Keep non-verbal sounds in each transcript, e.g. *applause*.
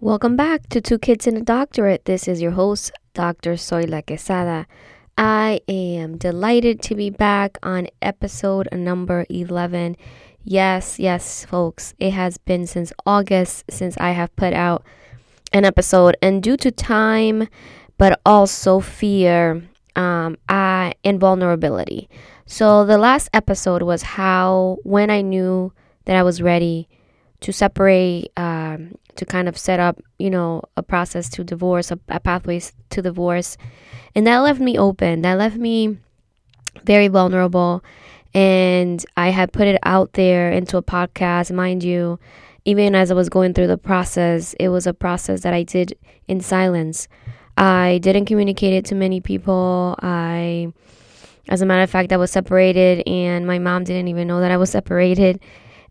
Welcome back to Two Kids and a Doctorate. This is your host, Dr. Soyla Quesada. I am delighted to be back on episode number 11. Yes, yes, folks, it has been since August since I have put out an episode, and due to time, but also fear um, I, and vulnerability. So, the last episode was how, when I knew that I was ready to separate, um, to kind of set up, you know, a process to divorce, a, a pathways to divorce. And that left me open. That left me very vulnerable. And I had put it out there into a podcast, mind you. Even as I was going through the process, it was a process that I did in silence. I didn't communicate it to many people. I, as a matter of fact, I was separated, and my mom didn't even know that I was *laughs* separated.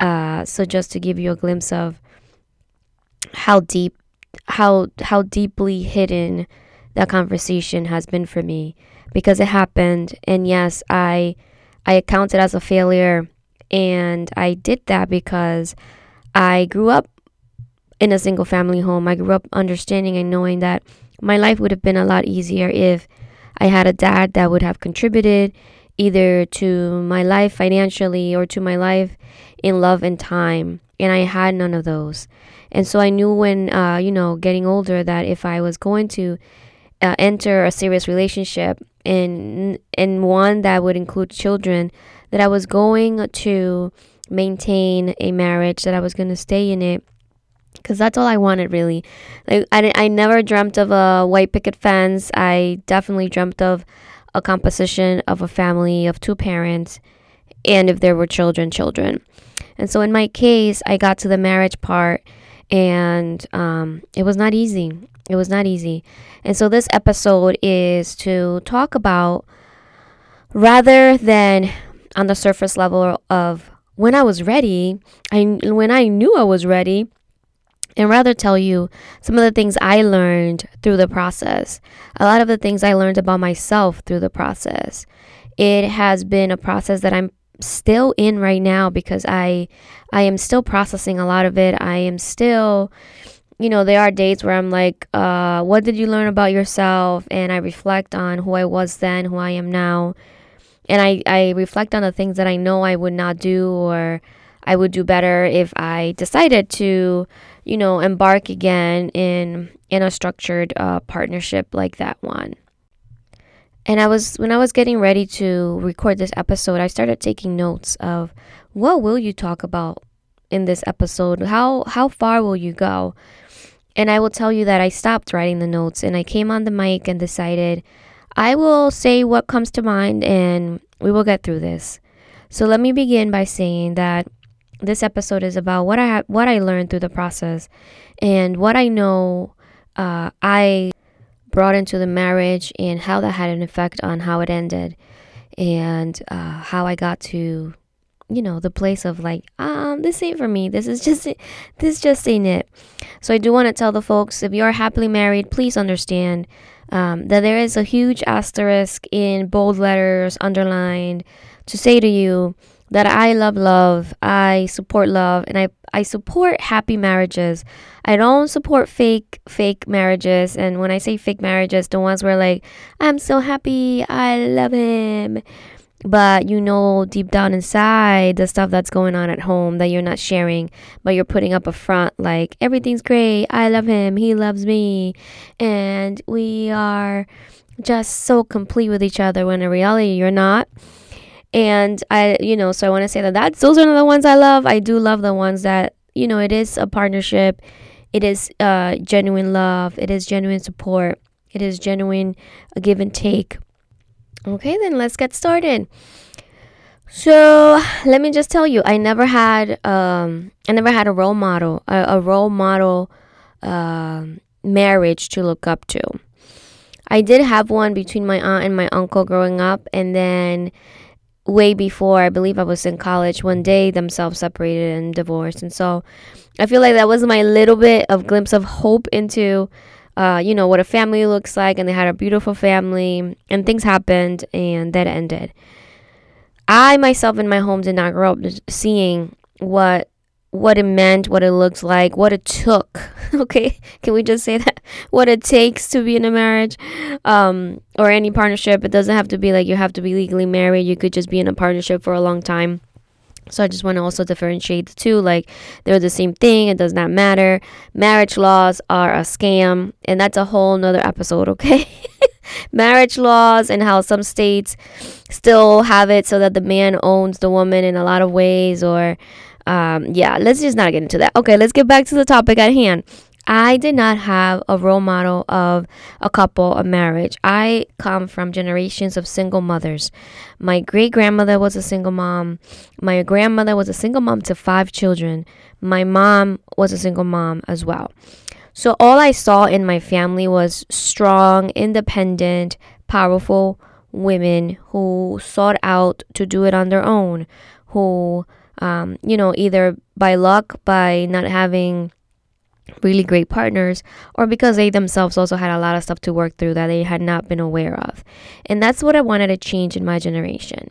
Uh, so just to give you a glimpse of how deep, how how deeply hidden that conversation has been for me, because it happened, and yes, I I account it as a failure, and I did that because I grew up in a single family home. I grew up understanding and knowing that my life would have been a lot easier if I had a dad that would have contributed either to my life financially or to my life in love and time. And I had none of those. And so I knew when, uh, you know, getting older that if I was going to uh, enter a serious relationship and, and one that would include children, that I was going to maintain a marriage, that I was going to stay in it because that's all I wanted really. Like I, I never dreamt of a white picket fence. I definitely dreamt of a composition of a family of two parents and if there were children, children. And so in my case, I got to the marriage part and um, it was not easy. It was not easy. And so this episode is to talk about rather than on the surface level of when I was ready, I when I knew I was ready, and rather tell you some of the things I learned through the process. A lot of the things I learned about myself through the process. It has been a process that I'm still in right now because I I am still processing a lot of it. I am still you know, there are days where I'm like, uh, what did you learn about yourself? And I reflect on who I was then, who I am now. And I, I reflect on the things that I know I would not do or I would do better if I decided to you know, embark again in in a structured uh, partnership like that one. And I was when I was getting ready to record this episode, I started taking notes of what will you talk about in this episode? How how far will you go? And I will tell you that I stopped writing the notes and I came on the mic and decided I will say what comes to mind and we will get through this. So let me begin by saying that this episode is about what I ha- what I learned through the process and what I know uh, I brought into the marriage and how that had an effect on how it ended and uh, how I got to you know the place of like um this ain't for me. This is *laughs* just this just ain't it. So i do want to tell the folks if you're happily married please understand um, that there is a huge asterisk in bold letters underlined to say to you that I love love, I support love, and I, I support happy marriages. I don't support fake fake marriages. And when I say fake marriages, the ones where like I'm so happy, I love him, but you know deep down inside the stuff that's going on at home that you're not sharing, but you're putting up a front like everything's great, I love him, he loves me, and we are just so complete with each other when in reality you're not and I, you know, so I want to say that that's those are the ones I love. I do love the ones that you know it is a partnership, it is uh, genuine love, it is genuine support, it is genuine a give and take. Okay, then let's get started. So let me just tell you, I never had um, I never had a role model, a, a role model uh, marriage to look up to. I did have one between my aunt and my uncle growing up, and then way before I believe I was in college when they themselves separated and divorced. And so I feel like that was my little bit of glimpse of hope into uh, you know, what a family looks like and they had a beautiful family and things happened and that ended. I myself in my home did not grow up seeing what what it meant, what it looks like, what it took. *laughs* Okay, can we just say that? What it takes to be in a marriage um, or any partnership. It doesn't have to be like you have to be legally married, you could just be in a partnership for a long time. So I just want to also differentiate the two. Like they're the same thing. It does not matter. Marriage laws are a scam, and that's a whole nother episode. *laughs* Okay, marriage laws and how some states still have it so that the man owns the woman in a lot of ways, or um, yeah, let's just not get into that. Okay, let's get back to the topic at hand. I did not have a role model of a couple, a marriage. I come from generations of single mothers. My great grandmother was a single mom. My grandmother was a single mom to five children. My mom was a single mom as well. So all I saw in my family was strong, independent, powerful women who sought out to do it on their own, who um, you know, either by luck, by not having really great partners, or because they themselves also had a lot of stuff to work through that they had not been aware of. And that's what I wanted to change in my generation.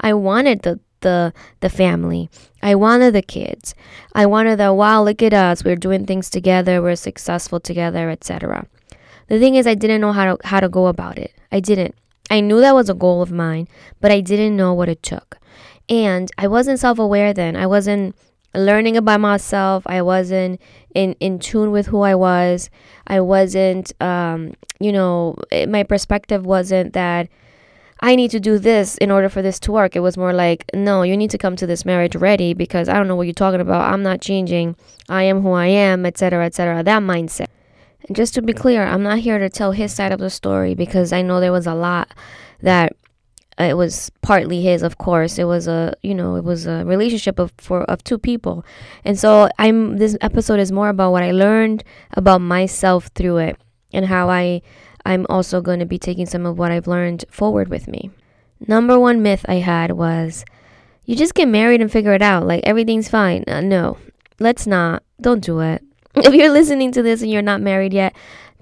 I wanted the the the family. I wanted the kids. I wanted the wow, look at us. We're doing things together. We're successful together, etc. The thing is I didn't know how to how to go about it. I didn't. I knew that was a goal of mine, but I didn't know what it took. And I wasn't self aware then. I wasn't learning about myself. I wasn't in, in tune with who I was. I wasn't, um, you know, it, my perspective wasn't that I need to do this in order for this to work. It was more like, no, you need to come to this marriage ready because I don't know what you're talking about. I'm not changing. I am who I am, etc., etc. That mindset. And just to be clear, I'm not here to tell his side of the story because I know there was a lot that it was partly his of course. It was a you know it was a relationship of for of two people. And so i'm this episode is more about what i learned about myself through it and how i i'm also going to be taking some of what i've learned forward with me. Number one myth i had was you just get married and figure it out. Like everything's fine. Uh, no let's not. Don't do it. *laughs* If you're listening to this and you're not married yet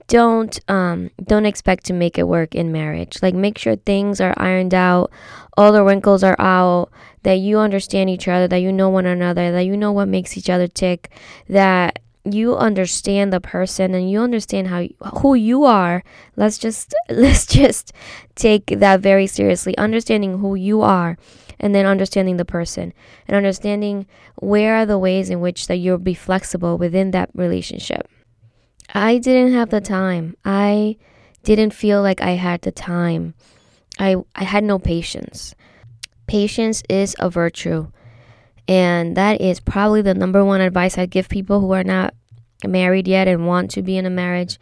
don't um don't expect to make it work in marriage. Like make sure things are ironed out all the wrinkles are out that you understand each other that you know one another that you know what makes each other tick that you understand the person and you understand how who you are. Let's just *laughs* let's just take that very seriously. Understanding who you are and then understanding the person and understanding where are the ways in which that you'll be flexible within that relationship I didn't have the time. I didn't feel like I had the time. I I had no patience. Patience is a virtue. And that is probably the number one advice I give people who are not married yet and want to be in a marriage.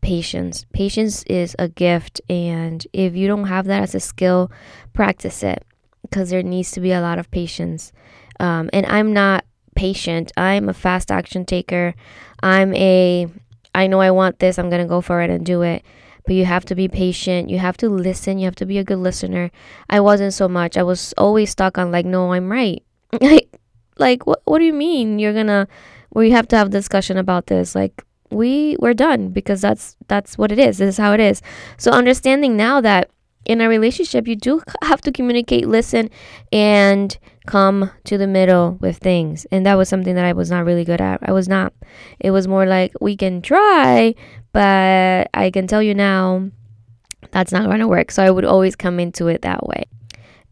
Patience. Patience is a gift and if you don't have that as a skill, practice it because there needs to be a lot of patience. Um, and I'm not patient. I'm a fast action taker. I'm a I know I want this, I'm going to go for it and do it. But you have to be patient. You have to listen. You have to be a good listener. I wasn't so much. I was always stuck on like, no, I'm right. *laughs* like, like what? What do you mean you're gonna? We have to have discussion about this. Like, we we're done because that's that's what it is. This is how it is. So understanding now that in a relationship, you do have to communicate, listen, and come to the middle with things. And that was something that I was not really good at. I was not. It was more like, we can try, but I can tell you now that's not going to work. So I would always come into it that way.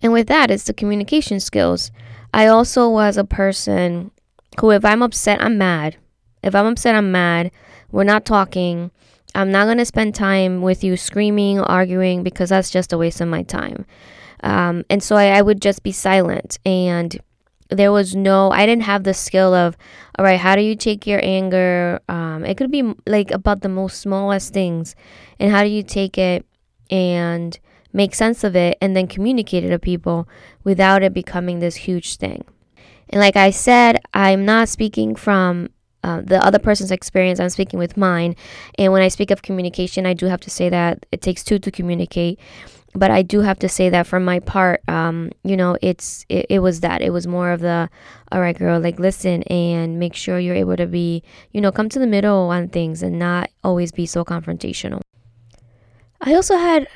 And with that, it's the communication skills. I also was a person who, if I'm upset, I'm mad. If I'm upset, I'm mad. We're not talking. I'm not going to spend time with you screaming, arguing, because that's just a waste of my time. Um, and so I, I would just be silent. And there was no, I didn't have the skill of, all right, how do you take your anger? Um, it could be like about the most smallest things. And how do you take it and make sense of it and then communicate it to people without it becoming this huge thing? And like I said, I'm not speaking from uh, the other person's experience. I'm speaking with mine. And when I speak of communication, I do have to say that it takes two to communicate. But I do have to say that from my part, um, you know, it's it, it was that it was more of the, all right, girl, like listen and make sure you're able to be, you know, come to the middle on things and not always be so confrontational. I also had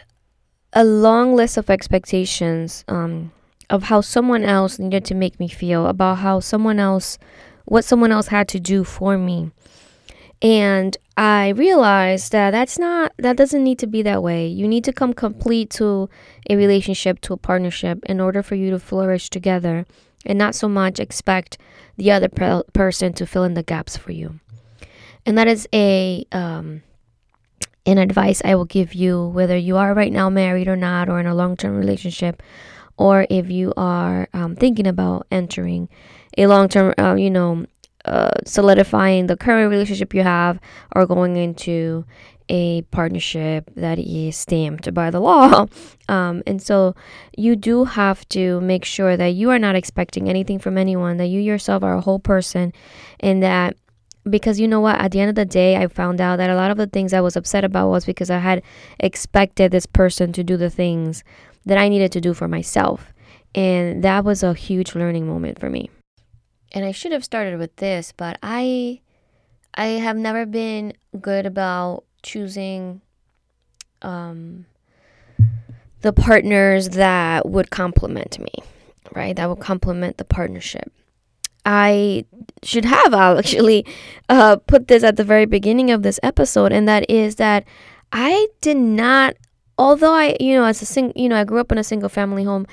a long list of expectations um, of how someone else needed to make me feel, about how someone else what someone else had to do for me. And I realized that that's not, that doesn't need to be that way. You need to come complete to a relationship, to a partnership in order for you to flourish together and not so much expect the other per- person to fill in the gaps for you. And that is a, um, an advice I will give you, whether you are right now married or not, or in a long term relationship, or if you are um, thinking about entering a long term, uh, you know, uh, solidifying the current relationship you have, or going into a partnership that is stamped by the law. *laughs* Um, and so you do have to make sure that you are not expecting anything from anyone, that you yourself are a whole person, and that because you know what at the end of the day i found out that a lot of the things i was upset about was because i had expected this person to do the things that i needed to do for myself. And that was a huge learning moment for me. And i should have started with this but i i have never been good about choosing um the partners that would complement me right? That would complement the partnership. I should have *laughs* actually uh, put this at the very beginning of this episode, and that is that I did not, although I, you know, as a sing, you know, I grew up in a single family home.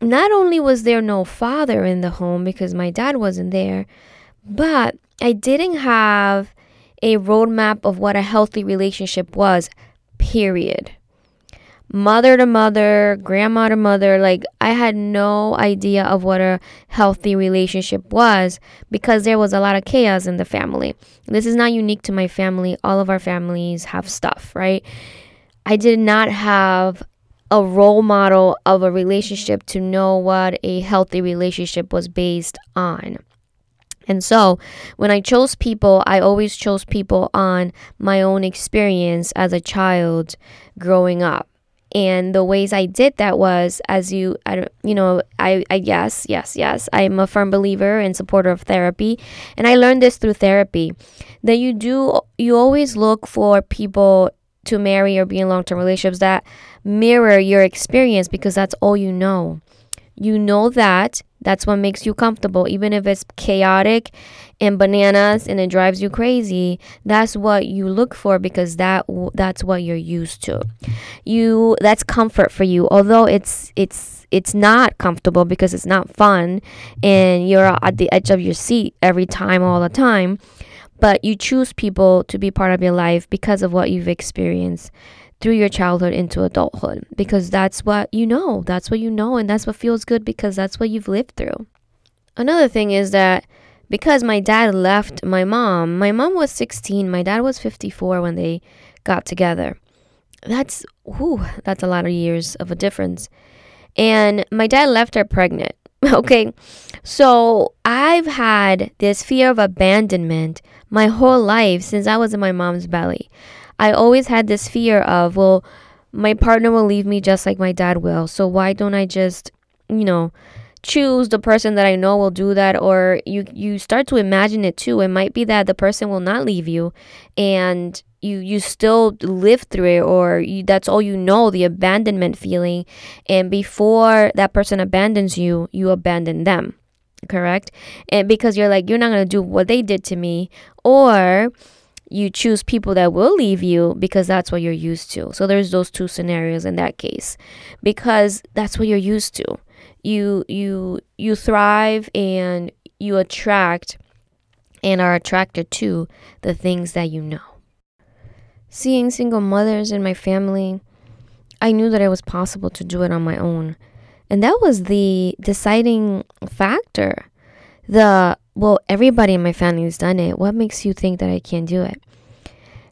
Not only was there no father in the home because my dad wasn't there, but I didn't have a roadmap of what a healthy relationship was. Period mother to mother, grandma to mother. Like, I had no idea of what a healthy relationship was because there was a lot of chaos in the family. This is not unique to my family. All of our families have stuff, right? I did not have a role model of a relationship to know what a healthy relationship was based on. And so, when I chose people, I always chose people on my own experience as a child growing up and the ways I did that was as you I don't, you know I I yes yes yes I'm a firm believer and supporter of therapy and I learned this through therapy that you do you always look for people to marry or be in long-term relationships that mirror your experience because that's all you know. You know that that's what makes you comfortable. Even if it's chaotic and bananas and it drives you crazy that's what you look for because that that's what you're used to. You that's comfort for you. Although it's it's it's not comfortable because it's not fun and you're at the edge of your seat every time all the time but you choose people to be part of your life because of what you've experienced through your childhood into adulthood because that's what you know. That's what you know, and that's what feels good because that's what you've lived through. Another thing is that because my dad left my mom, my mom was 16, my dad was 54 when they got together. That's whew, that's a lot of years of a difference. And my dad left her pregnant. *laughs* Okay. So I've had this fear of abandonment my whole life since I was in my mom's belly. I always had this fear of, well, my partner will leave me just like my dad will. So why don't I just, you know, choose the person that I know will do that or you you start to imagine it too. It might be that the person will not leave you and you you still live through it or you, that's all you know the abandonment feeling and before that person abandons you you abandon them correct and because you're like you're not going to do what they did to me or you choose people that will leave you because that's what you're used to. So there's those two scenarios in that case because that's what you're used to. You you you thrive and you attract and are attracted to the things that you know. Seeing single mothers in my family, I knew that it was possible to do it on my own. And that was the deciding factor. The well, everybody in my family has done it. What makes you think that I can't do it?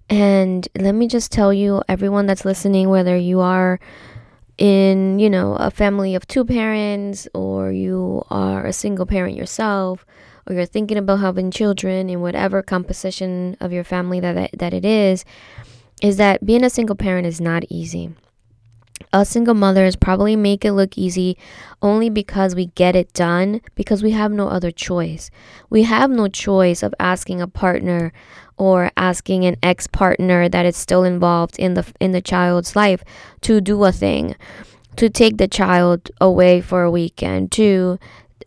And let me just tell you, everyone that's listening, whether you are in, you know, a family of two parents or you are a single parent yourself or you're thinking about having children in whatever composition of your family that, that, that it is, is that being a single parent is not easy us single mothers probably make it look easy only because we get it done because we have no other choice. We have no choice of asking a partner or asking an ex-partner that is still involved in the in the child's life to do a thing, to take the child away for a weekend, to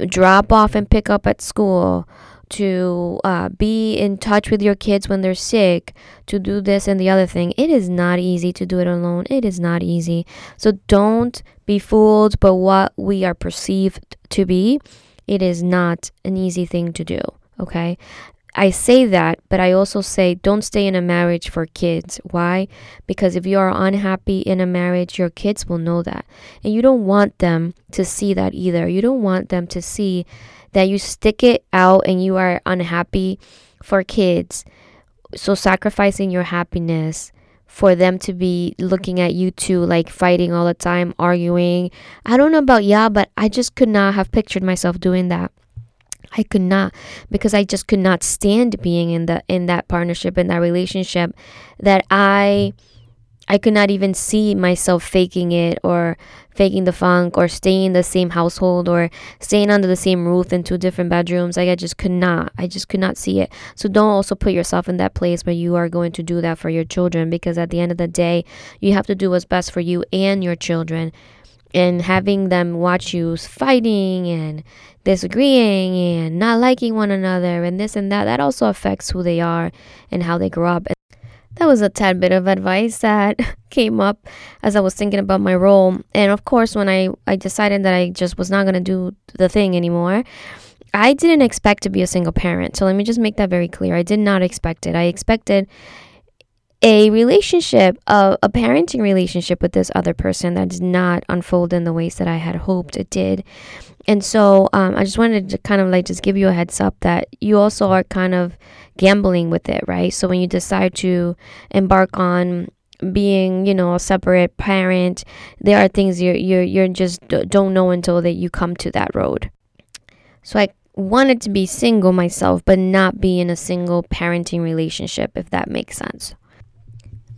drop off and pick up at school, to uh, be in touch with your kids when they're sick, to do this and the other thing. It is not easy to do it alone. It is not easy. So don't be fooled by what we are perceived to be. It is not an easy thing to do. Okay. I say that, but I also say don't stay in a marriage for kids. Why? Because if you are unhappy in a marriage, your kids will know that. And you don't want them to see that either. You don't want them to see that you stick it out and you are unhappy for kids. So sacrificing your happiness for them to be looking at you two like fighting all the time, arguing. I don't know about yeah, but I just could not have pictured myself doing that. I could not because I just could not stand being in the in that partnership in that relationship that I I could not even see myself faking it or faking the funk or staying in the same household or staying under the same roof in two different bedrooms. Like I just could not. I just could not see it. So don't also put yourself in that place where you are going to do that for your children because at the end of the day, you have to do what's best for you and your children. And having them watch you fighting and disagreeing and not liking one another and this and that, that also affects who they are and how they grow up that was a tad bit of advice that *laughs* came up as I was thinking about my role. And of course, when I, I decided that I just was not going to do the thing anymore, I didn't expect to be a single parent. So let me just make that very clear. I did not expect it. I expected a relationship, a, a parenting relationship with this other person that did not unfold in the ways that I had hoped it did. And so um, I just wanted to kind of like just give you a heads up that you also are kind of gambling with it, right? So when you decide to embark on being, you know, a separate parent, there are things you you you're just don't know until that you come to that road. So I wanted to be single myself, but not be in a single parenting relationship, if that makes sense.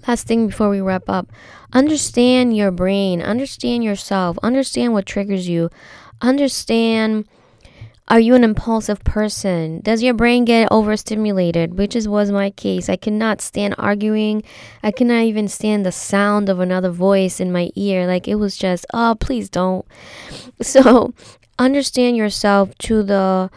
Last thing before we wrap up understand your brain, understand yourself, understand what triggers you, understand are you an impulsive person? Does your brain get overstimulated? Which is was my case. I cannot stand arguing. I cannot even stand the sound of another voice in my ear. Like it was just, oh, please don't. *laughs* So understand yourself to the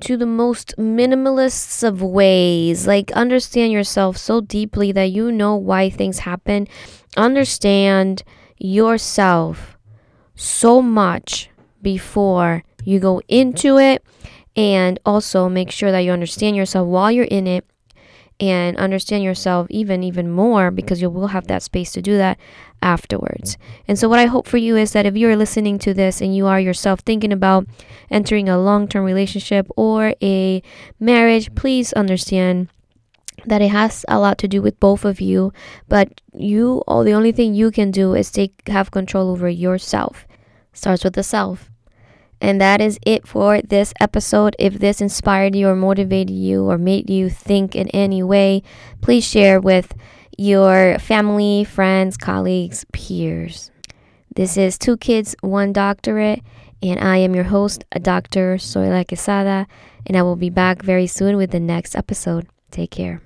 to the most minimalists of ways. Like, understand yourself so deeply that you know why things happen. Understand yourself so much before you go into it. And also make sure that you understand yourself while you're in it and understand yourself even even more because you will have that space to do that afterwards. And so what I hope for you is that if you're listening to this and you are yourself thinking about entering a long-term relationship or a marriage, please understand that it has a lot to do with both of you, but you all the only thing you can do is take have control over yourself. Starts with the self. And that is it for this episode. If this inspired you or motivated you or made you think in any way, please share with your family, friends, colleagues, peers. This is Two Kids, One Doctorate, and I am your host, Dr. Soyla Quesada, and I will be back very soon with the next episode. Take care.